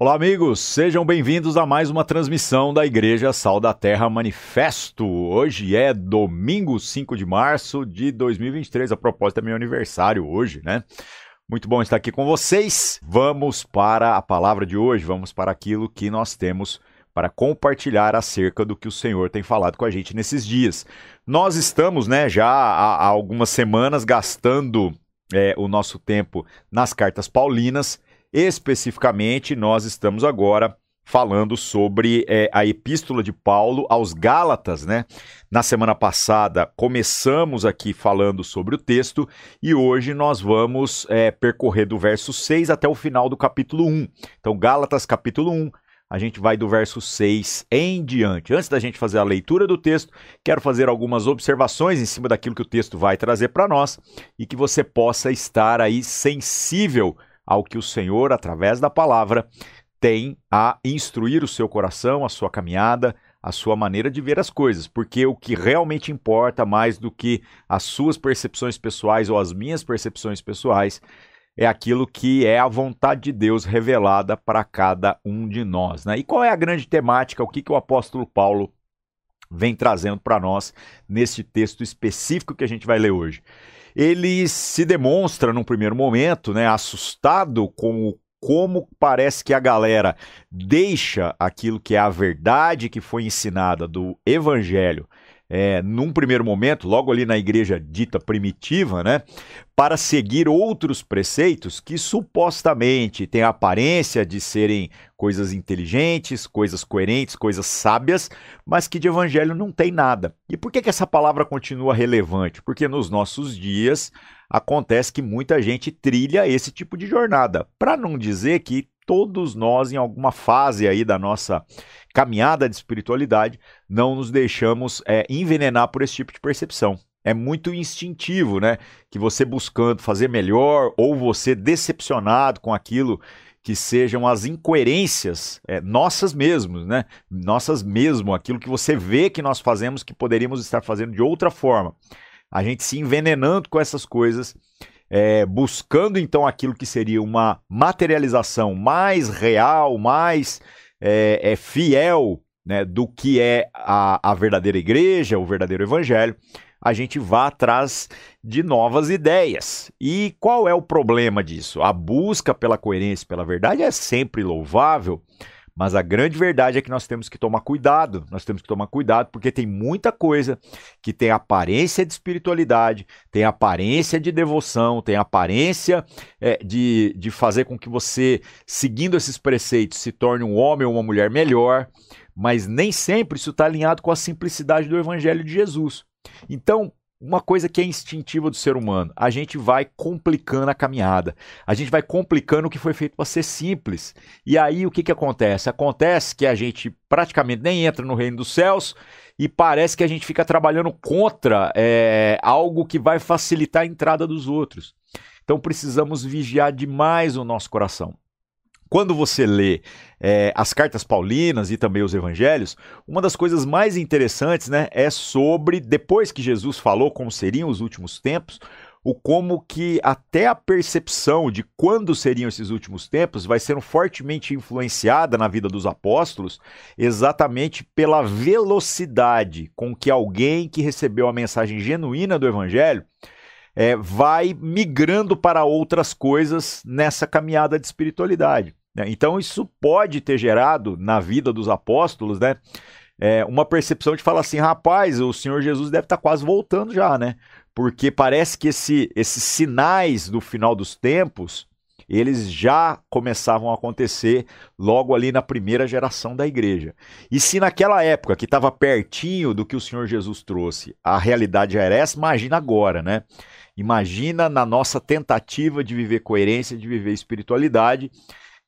Olá, amigos, sejam bem-vindos a mais uma transmissão da Igreja Sal da Terra Manifesto. Hoje é domingo 5 de março de 2023. A propósito, é meu aniversário hoje, né? Muito bom estar aqui com vocês. Vamos para a palavra de hoje, vamos para aquilo que nós temos para compartilhar acerca do que o Senhor tem falado com a gente nesses dias. Nós estamos, né, já há, algumas semanas gastando é, o nosso tempo nas cartas paulinas Especificamente, nós estamos agora falando sobre é, a epístola de Paulo aos Gálatas, né? Na semana passada começamos aqui falando sobre o texto e hoje nós vamos é, percorrer do verso 6 até o final do capítulo 1. Então, Gálatas, capítulo 1, a gente vai do verso 6 em diante. Antes da gente fazer a leitura do texto, quero fazer algumas observações em cima daquilo que o texto vai trazer para nós e que você possa estar aí sensível ao que o Senhor, através da palavra, tem a instruir o seu coração, a sua caminhada, a sua maneira de ver as coisas, porque o que realmente importa mais do que as suas percepções pessoais ou as minhas percepções pessoais é aquilo que é a vontade de Deus revelada para cada um de nós. Né? E qual é a grande temática? O que, que o apóstolo Paulo vem trazendo para nós nesse texto específico que a gente vai ler hoje? Ele se demonstra, num primeiro momento, né, assustado com o como parece que a galera deixa aquilo que é a verdade que foi ensinada do evangelho é, num primeiro momento, logo ali na igreja dita primitiva, né, para seguir outros preceitos que supostamente têm a aparência de serem coisas inteligentes, coisas coerentes, coisas sábias, mas que de evangelho não tem nada. E por que, que essa palavra continua relevante? Porque nos nossos dias acontece que muita gente trilha esse tipo de jornada, para não dizer que todos nós, em alguma fase aí da nossa caminhada de espiritualidade, não nos deixamos é, envenenar por esse tipo de percepção. É muito instintivo, né? Que você buscando fazer melhor ou você decepcionado com aquilo que sejam as incoerências é, nossas mesmos, né? Nossas mesmo, aquilo que você vê que nós fazemos que poderíamos estar fazendo de outra forma. A gente se envenenando com essas coisas é, buscando então aquilo que seria uma materialização mais real, mais é, é fiel né, do que é a, a verdadeira igreja, o verdadeiro evangelho, a gente vá atrás de novas ideias. E qual é o problema disso? A busca pela coerência, pela verdade é sempre louvável, mas a grande verdade é que nós temos que tomar cuidado. Nós temos que tomar cuidado porque tem muita coisa que tem aparência de espiritualidade, tem aparência de devoção, tem aparência é, de, de fazer com que você, seguindo esses preceitos, se torne um homem ou uma mulher melhor, mas nem sempre isso está alinhado com a simplicidade do Evangelho de Jesus. Então, uma coisa que é instintiva do ser humano. A gente vai complicando a caminhada. A gente vai complicando o que foi feito para ser simples. E aí o que, que acontece? Acontece que a gente praticamente nem entra no reino dos céus e parece que a gente fica trabalhando contra é, algo que vai facilitar a entrada dos outros. Então precisamos vigiar demais o nosso coração. Quando você lê é, as cartas paulinas e também os evangelhos, uma das coisas mais interessantes né, é sobre, depois que Jesus falou como seriam os últimos tempos, o como que até a percepção de quando seriam esses últimos tempos vai sendo fortemente influenciada na vida dos apóstolos, exatamente pela velocidade com que alguém que recebeu a mensagem genuína do evangelho é, vai migrando para outras coisas nessa caminhada de espiritualidade. Né? Então, isso pode ter gerado na vida dos apóstolos, né? É, uma percepção de falar assim, rapaz, o Senhor Jesus deve estar quase voltando já, né? Porque parece que esse, esses sinais do final dos tempos, eles já começavam a acontecer logo ali na primeira geração da igreja. E se naquela época, que estava pertinho do que o Senhor Jesus trouxe, a realidade já era essa, imagina agora, né? Imagina na nossa tentativa de viver coerência, de viver espiritualidade,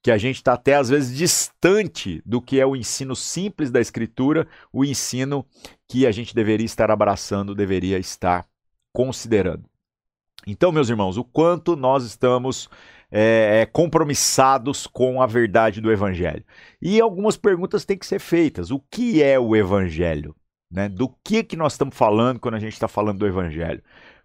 que a gente está até às vezes distante do que é o ensino simples da Escritura, o ensino que a gente deveria estar abraçando, deveria estar considerando. Então, meus irmãos, o quanto nós estamos é, compromissados com a verdade do Evangelho. E algumas perguntas têm que ser feitas. O que é o Evangelho? Né? Do que, que nós estamos falando quando a gente está falando do Evangelho?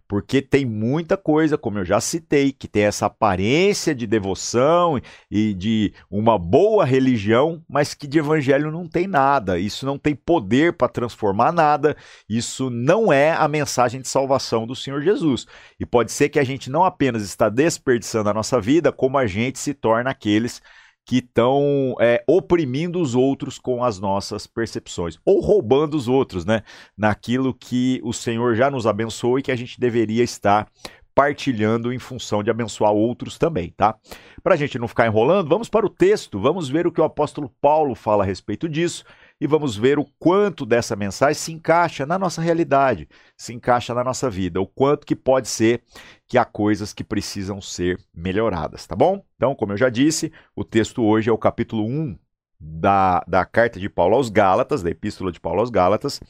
Porque tem muita coisa, como eu já citei, que tem essa aparência de devoção e de uma boa religião, mas que de evangelho não tem nada. Isso não tem poder para transformar nada. Isso não é a mensagem de salvação do Senhor Jesus. E pode ser que a gente não apenas está desperdiçando a nossa vida, como a gente se torna aqueles que estão é, oprimindo os outros com as nossas percepções, ou roubando os outros, né? Naquilo que o Senhor já nos abençoou e que a gente deveria estar partilhando em função de abençoar outros também, tá? Para a gente não ficar enrolando, vamos para o texto, vamos ver o que o apóstolo Paulo fala a respeito disso e vamos ver o quanto dessa mensagem se encaixa na nossa realidade, se encaixa na nossa vida, o quanto que pode ser que há coisas que precisam ser melhoradas, tá bom? Então, como eu já disse, o texto hoje é o capítulo 1 da, da carta de Paulo aos Gálatas, da epístola de Paulo aos Gálatas.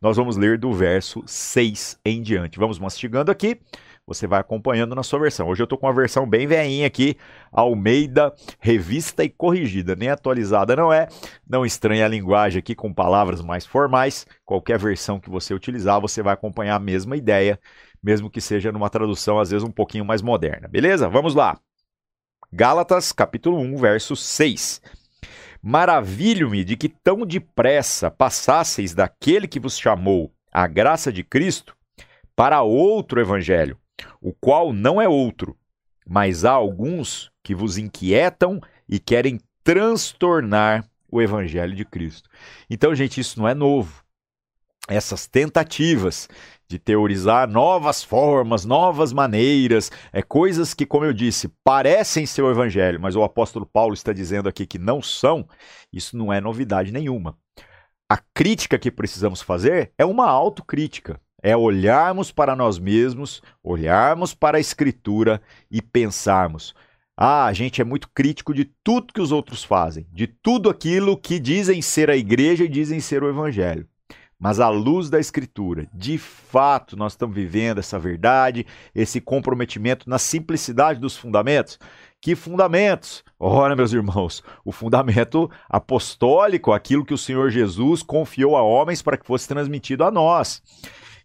Nós vamos ler do verso 6 em diante. Vamos mastigando aqui você vai acompanhando na sua versão. Hoje eu estou com uma versão bem veinha aqui, Almeida, revista e corrigida. Nem atualizada não é. Não estranhe a linguagem aqui com palavras mais formais. Qualquer versão que você utilizar, você vai acompanhar a mesma ideia, mesmo que seja numa tradução às vezes um pouquinho mais moderna. Beleza? Vamos lá. Gálatas, capítulo 1, verso 6. Maravilho-me de que tão depressa passasseis daquele que vos chamou a graça de Cristo para outro evangelho, o qual não é outro, mas há alguns que vos inquietam e querem transtornar o evangelho de Cristo. Então, gente, isso não é novo. Essas tentativas de teorizar novas formas, novas maneiras, é coisas que, como eu disse, parecem ser o evangelho, mas o apóstolo Paulo está dizendo aqui que não são, isso não é novidade nenhuma. A crítica que precisamos fazer é uma autocrítica é olharmos para nós mesmos, olharmos para a Escritura e pensarmos: ah, a gente é muito crítico de tudo que os outros fazem, de tudo aquilo que dizem ser a igreja e dizem ser o Evangelho. Mas à luz da Escritura, de fato, nós estamos vivendo essa verdade, esse comprometimento na simplicidade dos fundamentos. Que fundamentos? Ora, meus irmãos, o fundamento apostólico, aquilo que o Senhor Jesus confiou a homens para que fosse transmitido a nós.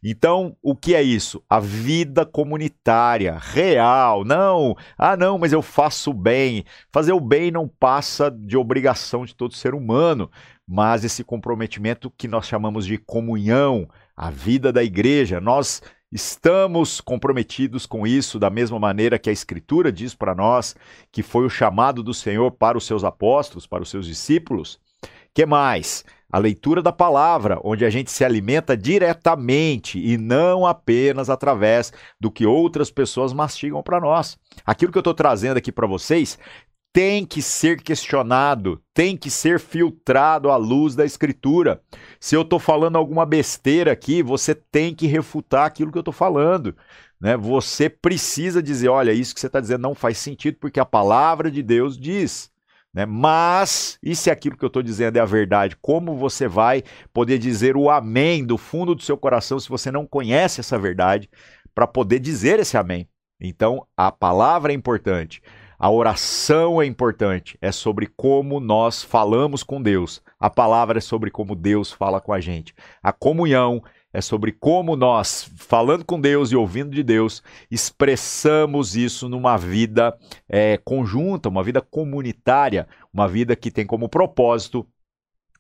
Então, o que é isso? A vida comunitária, real. Não, ah, não, mas eu faço bem. Fazer o bem não passa de obrigação de todo ser humano, mas esse comprometimento que nós chamamos de comunhão, a vida da igreja, nós estamos comprometidos com isso da mesma maneira que a Escritura diz para nós, que foi o chamado do Senhor para os seus apóstolos, para os seus discípulos. Que mais? A leitura da palavra, onde a gente se alimenta diretamente e não apenas através do que outras pessoas mastigam para nós. Aquilo que eu estou trazendo aqui para vocês tem que ser questionado, tem que ser filtrado à luz da Escritura. Se eu estou falando alguma besteira aqui, você tem que refutar aquilo que eu estou falando. Né? Você precisa dizer: olha, isso que você está dizendo não faz sentido, porque a palavra de Deus diz. Né? Mas, e se aquilo que eu estou dizendo é a verdade? Como você vai poder dizer o amém do fundo do seu coração se você não conhece essa verdade para poder dizer esse amém? Então, a palavra é importante. A oração é importante, é sobre como nós falamos com Deus. A palavra é sobre como Deus fala com a gente. A comunhão é sobre como nós, falando com Deus e ouvindo de Deus, expressamos isso numa vida é, conjunta, uma vida comunitária, uma vida que tem como propósito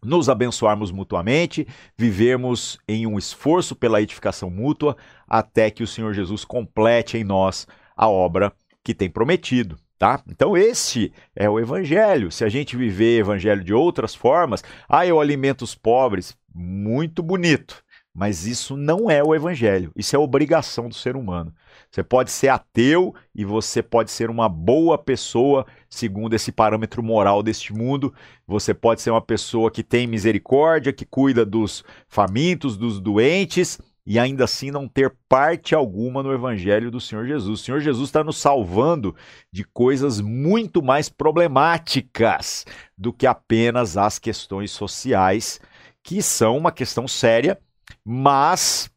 nos abençoarmos mutuamente, vivermos em um esforço pela edificação mútua, até que o Senhor Jesus complete em nós a obra que tem prometido. Tá? Então, esse é o evangelho. Se a gente viver evangelho de outras formas, ah, eu alimento os pobres, muito bonito. Mas isso não é o evangelho, isso é obrigação do ser humano. Você pode ser ateu e você pode ser uma boa pessoa, segundo esse parâmetro moral deste mundo. Você pode ser uma pessoa que tem misericórdia, que cuida dos famintos, dos doentes, e ainda assim não ter parte alguma no evangelho do Senhor Jesus. O Senhor Jesus está nos salvando de coisas muito mais problemáticas do que apenas as questões sociais, que são uma questão séria mas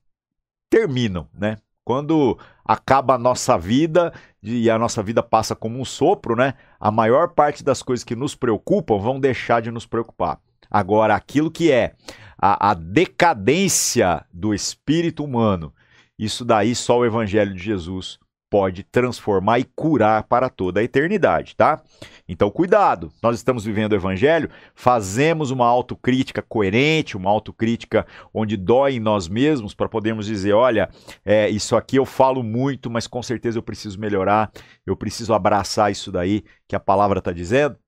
terminam, né? Quando acaba a nossa vida e a nossa vida passa como um sopro, né? A maior parte das coisas que nos preocupam vão deixar de nos preocupar. Agora, aquilo que é a, a decadência do espírito humano isso daí só o Evangelho de Jesus pode transformar e curar para toda a eternidade, tá? Então, cuidado, nós estamos vivendo o Evangelho, fazemos uma autocrítica coerente, uma autocrítica onde dói em nós mesmos, para podermos dizer: olha, é, isso aqui eu falo muito, mas com certeza eu preciso melhorar, eu preciso abraçar isso daí que a palavra está dizendo.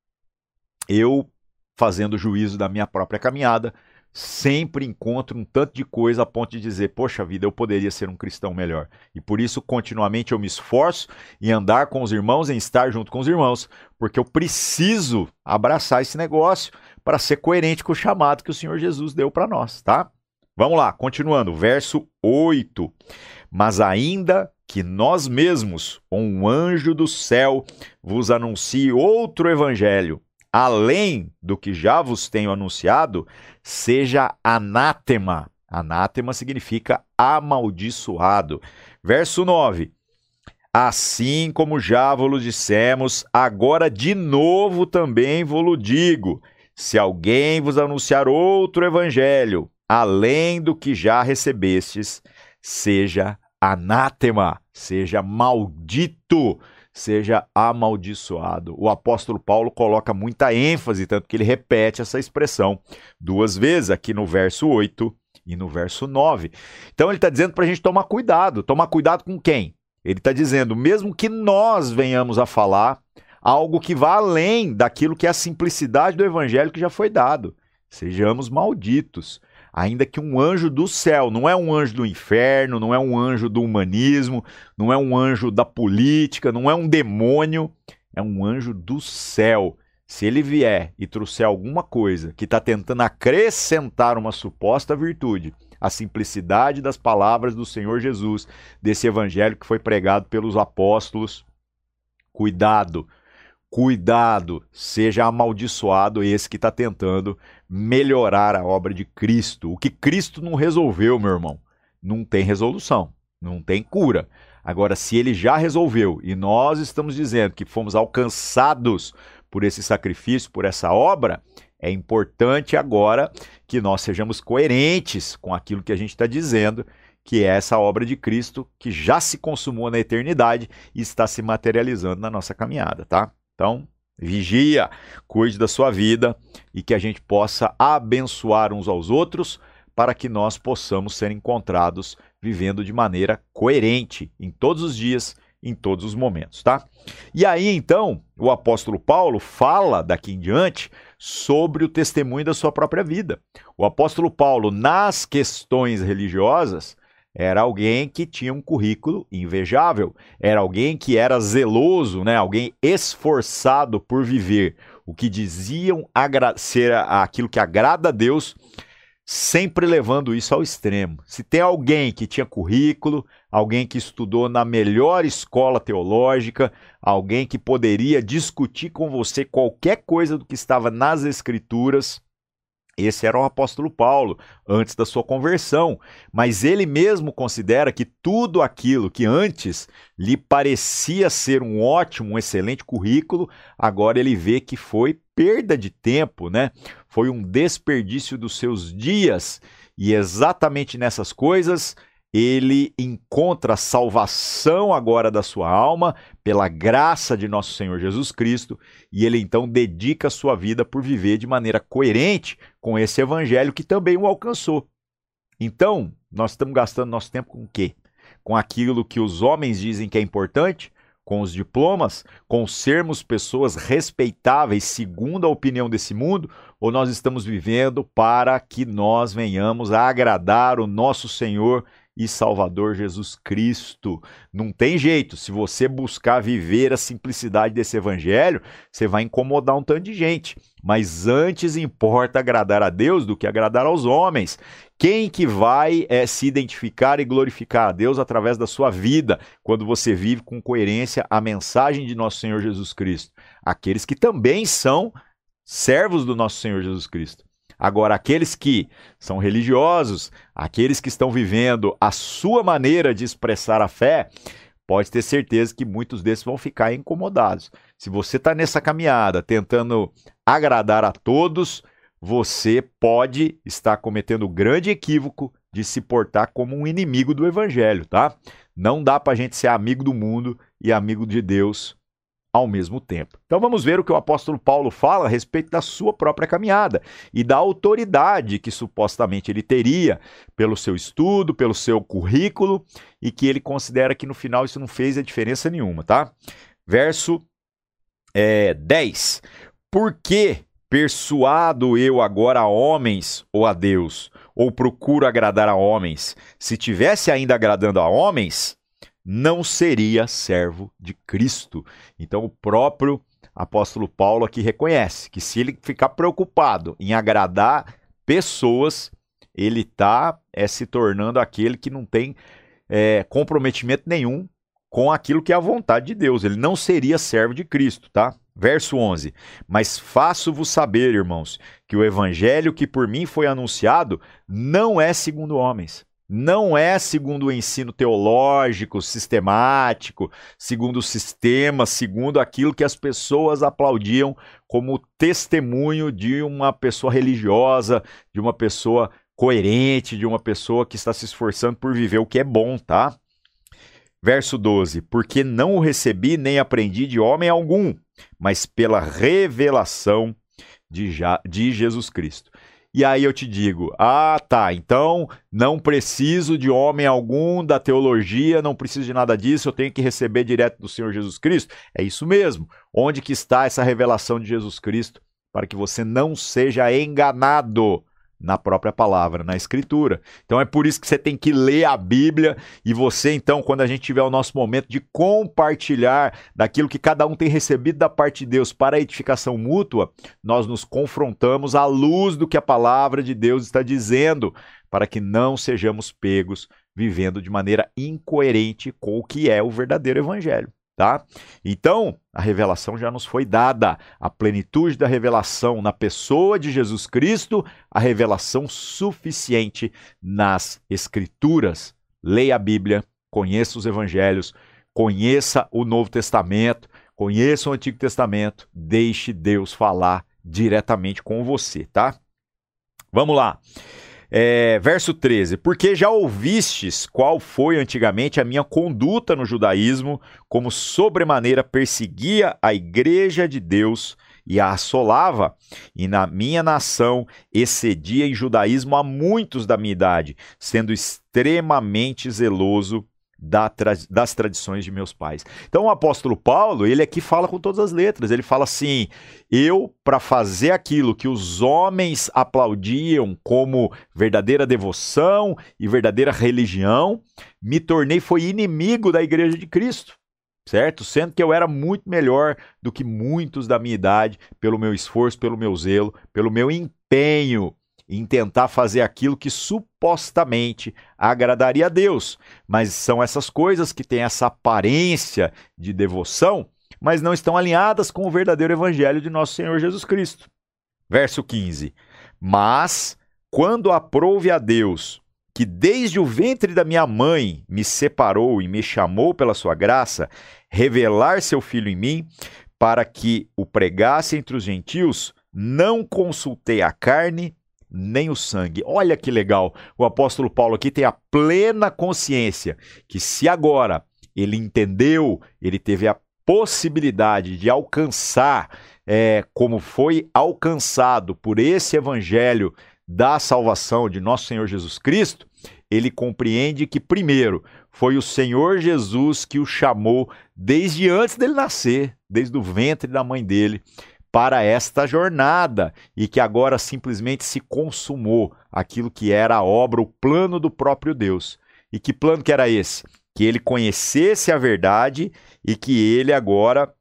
Eu, fazendo juízo da minha própria caminhada, sempre encontro um tanto de coisa a ponto de dizer, poxa vida, eu poderia ser um cristão melhor. E por isso, continuamente, eu me esforço em andar com os irmãos, em estar junto com os irmãos, porque eu preciso abraçar esse negócio para ser coerente com o chamado que o Senhor Jesus deu para nós, tá? Vamos lá, continuando, verso 8. Mas ainda que nós mesmos, um anjo do céu, vos anuncie outro evangelho, além do que já vos tenho anunciado, seja anátema. Anátema significa amaldiçoado. Verso 9. Assim como já vos dissemos, agora de novo também vos digo: se alguém vos anunciar outro evangelho, além do que já recebestes, seja anátema, seja maldito seja amaldiçoado. O apóstolo Paulo coloca muita ênfase, tanto que ele repete essa expressão duas vezes aqui no verso 8 e no verso 9. Então ele está dizendo para a gente tomar cuidado. Tomar cuidado com quem? Ele está dizendo, mesmo que nós venhamos a falar algo que vá além daquilo que é a simplicidade do evangelho que já foi dado. Sejamos malditos ainda que um anjo do céu, não é um anjo do inferno, não é um anjo do humanismo, não é um anjo da política, não é um demônio, é um anjo do céu. Se ele vier e trouxer alguma coisa que está tentando acrescentar uma suposta virtude, a simplicidade das palavras do Senhor Jesus, desse evangelho que foi pregado pelos apóstolos, cuidado, Cuidado, seja amaldiçoado esse que está tentando melhorar a obra de Cristo. O que Cristo não resolveu, meu irmão, não tem resolução, não tem cura. Agora, se ele já resolveu e nós estamos dizendo que fomos alcançados por esse sacrifício, por essa obra, é importante agora que nós sejamos coerentes com aquilo que a gente está dizendo, que é essa obra de Cristo que já se consumou na eternidade e está se materializando na nossa caminhada, tá? Então, vigia, cuide da sua vida e que a gente possa abençoar uns aos outros para que nós possamos ser encontrados vivendo de maneira coerente em todos os dias, em todos os momentos, tá? E aí então, o apóstolo Paulo fala daqui em diante sobre o testemunho da sua própria vida. O apóstolo Paulo, nas questões religiosas, era alguém que tinha um currículo invejável, era alguém que era zeloso, né? alguém esforçado por viver o que diziam ser aquilo que agrada a Deus, sempre levando isso ao extremo. Se tem alguém que tinha currículo, alguém que estudou na melhor escola teológica, alguém que poderia discutir com você qualquer coisa do que estava nas Escrituras, esse era o apóstolo Paulo, antes da sua conversão, mas ele mesmo considera que tudo aquilo que antes lhe parecia ser um ótimo, um excelente currículo, agora ele vê que foi perda de tempo, né? Foi um desperdício dos seus dias. E exatamente nessas coisas ele encontra a salvação agora da sua alma pela graça de nosso Senhor Jesus Cristo e ele então dedica a sua vida por viver de maneira coerente com esse evangelho que também o alcançou. Então, nós estamos gastando nosso tempo com o quê? Com aquilo que os homens dizem que é importante, com os diplomas, com sermos pessoas respeitáveis segundo a opinião desse mundo, ou nós estamos vivendo para que nós venhamos a agradar o nosso Senhor e Salvador Jesus Cristo. Não tem jeito, se você buscar viver a simplicidade desse evangelho, você vai incomodar um tanto de gente. Mas antes importa agradar a Deus do que agradar aos homens. Quem que vai é, se identificar e glorificar a Deus através da sua vida, quando você vive com coerência a mensagem de nosso Senhor Jesus Cristo? Aqueles que também são servos do nosso Senhor Jesus Cristo. Agora, aqueles que são religiosos, aqueles que estão vivendo a sua maneira de expressar a fé, pode ter certeza que muitos desses vão ficar incomodados. Se você está nessa caminhada tentando agradar a todos, você pode estar cometendo o grande equívoco de se portar como um inimigo do evangelho, tá? Não dá para a gente ser amigo do mundo e amigo de Deus ao mesmo tempo. Então vamos ver o que o apóstolo Paulo fala a respeito da sua própria caminhada e da autoridade que supostamente ele teria pelo seu estudo, pelo seu currículo e que ele considera que no final isso não fez a diferença nenhuma, tá? Verso é, 10. Por que persuado eu agora a homens ou a Deus? Ou procuro agradar a homens? Se tivesse ainda agradando a homens, não seria servo de Cristo. Então, o próprio apóstolo Paulo aqui reconhece que se ele ficar preocupado em agradar pessoas, ele está é, se tornando aquele que não tem é, comprometimento nenhum com aquilo que é a vontade de Deus. Ele não seria servo de Cristo, tá? Verso 11: Mas faço-vos saber, irmãos, que o evangelho que por mim foi anunciado não é segundo homens não é segundo o ensino teológico, sistemático, segundo o sistema, segundo aquilo que as pessoas aplaudiam como testemunho de uma pessoa religiosa, de uma pessoa coerente, de uma pessoa que está se esforçando por viver o que é bom, tá? Verso 12: Porque não o recebi nem aprendi de homem algum, mas pela revelação de, de Jesus Cristo. E aí eu te digo: ah, tá, então não preciso de homem algum da teologia, não preciso de nada disso, eu tenho que receber direto do Senhor Jesus Cristo. É isso mesmo. Onde que está essa revelação de Jesus Cristo para que você não seja enganado? Na própria palavra, na escritura. Então é por isso que você tem que ler a Bíblia e você então, quando a gente tiver o nosso momento de compartilhar daquilo que cada um tem recebido da parte de Deus para edificação mútua, nós nos confrontamos à luz do que a palavra de Deus está dizendo, para que não sejamos pegos vivendo de maneira incoerente com o que é o verdadeiro evangelho tá? Então, a revelação já nos foi dada, a plenitude da revelação na pessoa de Jesus Cristo, a revelação suficiente nas escrituras. Leia a Bíblia, conheça os evangelhos, conheça o Novo Testamento, conheça o Antigo Testamento, deixe Deus falar diretamente com você, tá? Vamos lá. É, verso 13: Porque já ouvistes qual foi antigamente a minha conduta no judaísmo, como sobremaneira perseguia a igreja de Deus e a assolava, e na minha nação excedia em judaísmo a muitos da minha idade, sendo extremamente zeloso das tradições de meus pais. Então o apóstolo Paulo, ele aqui fala com todas as letras. Ele fala assim: eu, para fazer aquilo que os homens aplaudiam como verdadeira devoção e verdadeira religião, me tornei foi inimigo da igreja de Cristo. Certo? Sendo que eu era muito melhor do que muitos da minha idade, pelo meu esforço, pelo meu zelo, pelo meu empenho em tentar fazer aquilo que supostamente agradaria a Deus. Mas são essas coisas que têm essa aparência de devoção, mas não estão alinhadas com o verdadeiro evangelho de nosso Senhor Jesus Cristo. Verso 15: Mas quando aprouve a Deus, que desde o ventre da minha mãe me separou e me chamou pela sua graça, revelar seu filho em mim, para que o pregasse entre os gentios, não consultei a carne nem o sangue. Olha que legal. O apóstolo Paulo aqui tem a plena consciência que se agora ele entendeu, ele teve a possibilidade de alcançar, é, como foi alcançado por esse evangelho da salvação de nosso Senhor Jesus Cristo, ele compreende que, primeiro, foi o Senhor Jesus que o chamou desde antes dele nascer, desde o ventre da mãe dele para esta jornada e que agora simplesmente se consumou aquilo que era a obra, o plano do próprio Deus. E que plano que era esse? Que ele conhecesse a verdade e que ele agora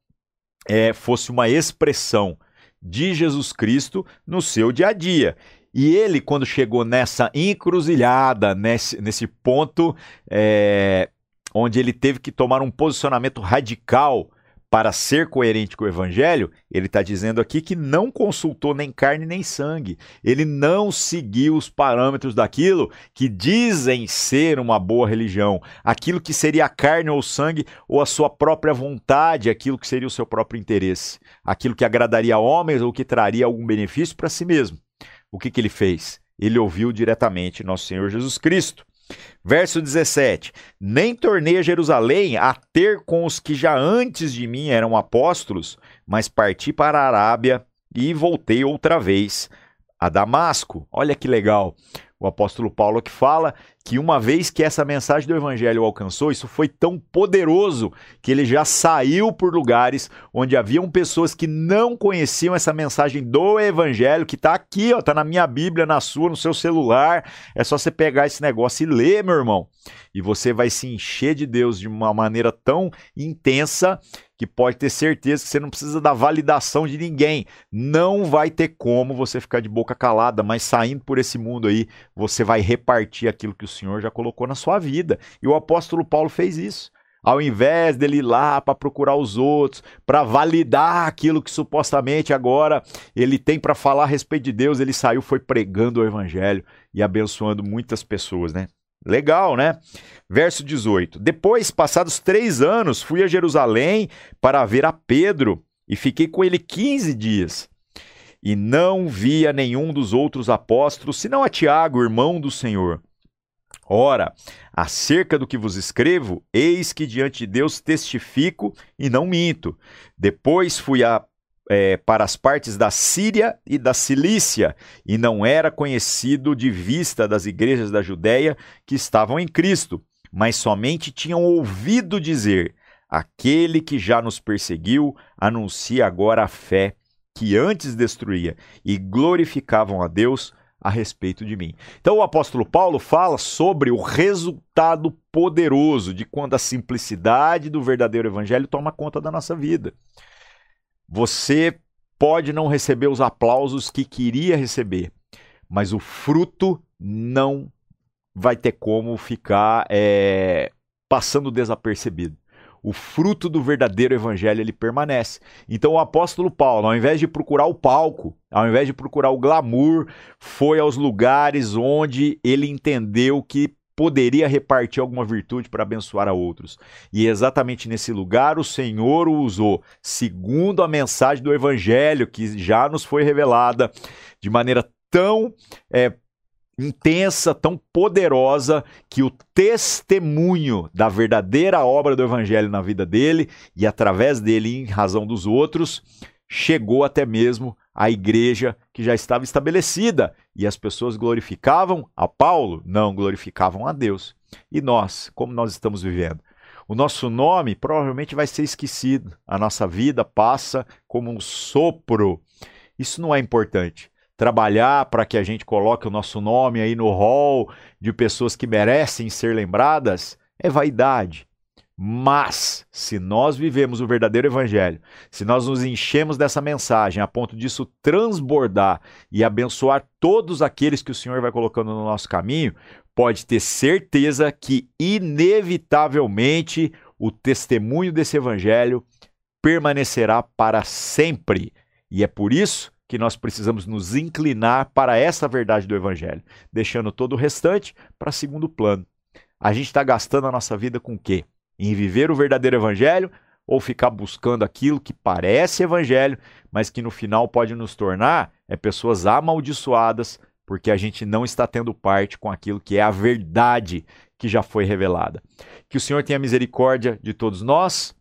é, fosse uma expressão de Jesus Cristo no seu dia a dia. E ele, quando chegou nessa encruzilhada, nesse, nesse ponto é, onde ele teve que tomar um posicionamento radical para ser coerente com o evangelho, ele está dizendo aqui que não consultou nem carne nem sangue. Ele não seguiu os parâmetros daquilo que dizem ser uma boa religião, aquilo que seria a carne ou o sangue ou a sua própria vontade, aquilo que seria o seu próprio interesse, aquilo que agradaria homens ou que traria algum benefício para si mesmo. O que, que ele fez? ele ouviu diretamente nosso Senhor Jesus Cristo. Verso 17: Nem tornei a Jerusalém a ter com os que já antes de mim eram apóstolos, mas parti para a Arábia e voltei outra vez a Damasco. Olha que legal o apóstolo Paulo que fala que uma vez que essa mensagem do evangelho alcançou, isso foi tão poderoso que ele já saiu por lugares onde haviam pessoas que não conheciam essa mensagem do evangelho, que está aqui, ó, tá na minha Bíblia, na sua, no seu celular. É só você pegar esse negócio e ler, meu irmão. E você vai se encher de Deus de uma maneira tão intensa que pode ter certeza que você não precisa da validação de ninguém. Não vai ter como você ficar de boca calada, mas saindo por esse mundo aí, você vai repartir aquilo que o Senhor já colocou na sua vida. E o apóstolo Paulo fez isso. Ao invés dele ir lá para procurar os outros, para validar aquilo que supostamente agora ele tem para falar a respeito de Deus, ele saiu, foi pregando o evangelho e abençoando muitas pessoas, né? Legal, né? Verso 18: Depois, passados três anos, fui a Jerusalém para ver a Pedro e fiquei com ele 15 dias. E não via nenhum dos outros apóstolos, senão a Tiago, irmão do Senhor. Ora, acerca do que vos escrevo, eis que diante de Deus testifico e não minto. Depois fui a é, para as partes da Síria e da Cilícia, e não era conhecido de vista das igrejas da Judéia que estavam em Cristo, mas somente tinham ouvido dizer: aquele que já nos perseguiu anuncia agora a fé que antes destruía, e glorificavam a Deus a respeito de mim. Então o apóstolo Paulo fala sobre o resultado poderoso de quando a simplicidade do verdadeiro evangelho toma conta da nossa vida. Você pode não receber os aplausos que queria receber, mas o fruto não vai ter como ficar é, passando desapercebido. O fruto do verdadeiro evangelho ele permanece. Então o apóstolo Paulo, ao invés de procurar o palco, ao invés de procurar o glamour, foi aos lugares onde ele entendeu que poderia repartir alguma virtude para abençoar a outros. E exatamente nesse lugar o Senhor o usou, segundo a mensagem do Evangelho que já nos foi revelada de maneira tão é, intensa, tão poderosa, que o testemunho da verdadeira obra do Evangelho na vida dele e através dele, em razão dos outros, chegou até mesmo à igreja que já estava estabelecida. E as pessoas glorificavam a Paulo? Não, glorificavam a Deus. E nós, como nós estamos vivendo? O nosso nome provavelmente vai ser esquecido. A nossa vida passa como um sopro. Isso não é importante. Trabalhar para que a gente coloque o nosso nome aí no hall de pessoas que merecem ser lembradas é vaidade. Mas, se nós vivemos o verdadeiro evangelho, se nós nos enchemos dessa mensagem a ponto disso transbordar e abençoar todos aqueles que o Senhor vai colocando no nosso caminho, pode ter certeza que, inevitavelmente, o testemunho desse evangelho permanecerá para sempre. E é por isso que nós precisamos nos inclinar para essa verdade do evangelho, deixando todo o restante para segundo plano. A gente está gastando a nossa vida com o quê? em viver o verdadeiro evangelho ou ficar buscando aquilo que parece evangelho, mas que no final pode nos tornar é pessoas amaldiçoadas, porque a gente não está tendo parte com aquilo que é a verdade que já foi revelada. Que o Senhor tenha misericórdia de todos nós,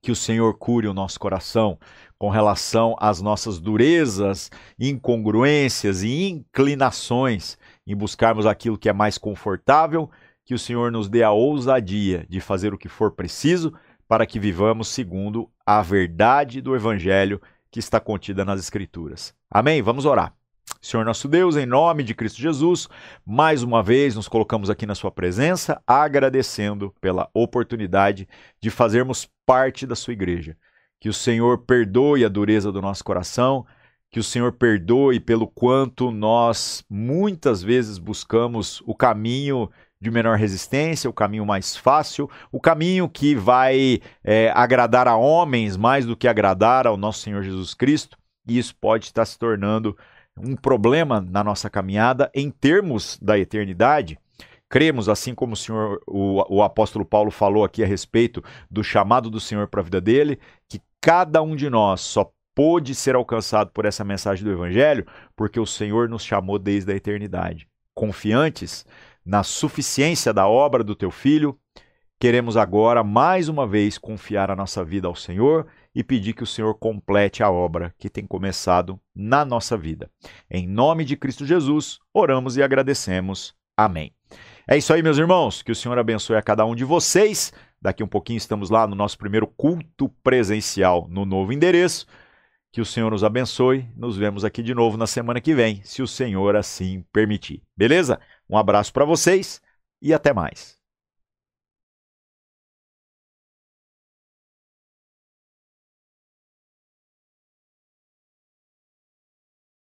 que o Senhor cure o nosso coração com relação às nossas durezas, incongruências e inclinações em buscarmos aquilo que é mais confortável que o Senhor nos dê a ousadia de fazer o que for preciso para que vivamos segundo a verdade do Evangelho que está contida nas Escrituras. Amém? Vamos orar. Senhor nosso Deus, em nome de Cristo Jesus, mais uma vez nos colocamos aqui na Sua presença, agradecendo pela oportunidade de fazermos parte da Sua igreja. Que o Senhor perdoe a dureza do nosso coração, que o Senhor perdoe pelo quanto nós muitas vezes buscamos o caminho de menor resistência, o caminho mais fácil, o caminho que vai é, agradar a homens mais do que agradar ao nosso Senhor Jesus Cristo, e isso pode estar se tornando um problema na nossa caminhada em termos da eternidade. Cremos, assim como o Senhor, o, o apóstolo Paulo falou aqui a respeito do chamado do Senhor para a vida dele, que cada um de nós só pôde ser alcançado por essa mensagem do Evangelho? Porque o Senhor nos chamou desde a eternidade. Confiantes na suficiência da obra do teu filho, queremos agora mais uma vez confiar a nossa vida ao Senhor e pedir que o Senhor complete a obra que tem começado na nossa vida. Em nome de Cristo Jesus, oramos e agradecemos. Amém. É isso aí, meus irmãos. Que o Senhor abençoe a cada um de vocês. Daqui um pouquinho estamos lá no nosso primeiro culto presencial no novo endereço. Que o Senhor nos abençoe. Nos vemos aqui de novo na semana que vem, se o Senhor assim permitir. Beleza? Um abraço para vocês e até mais.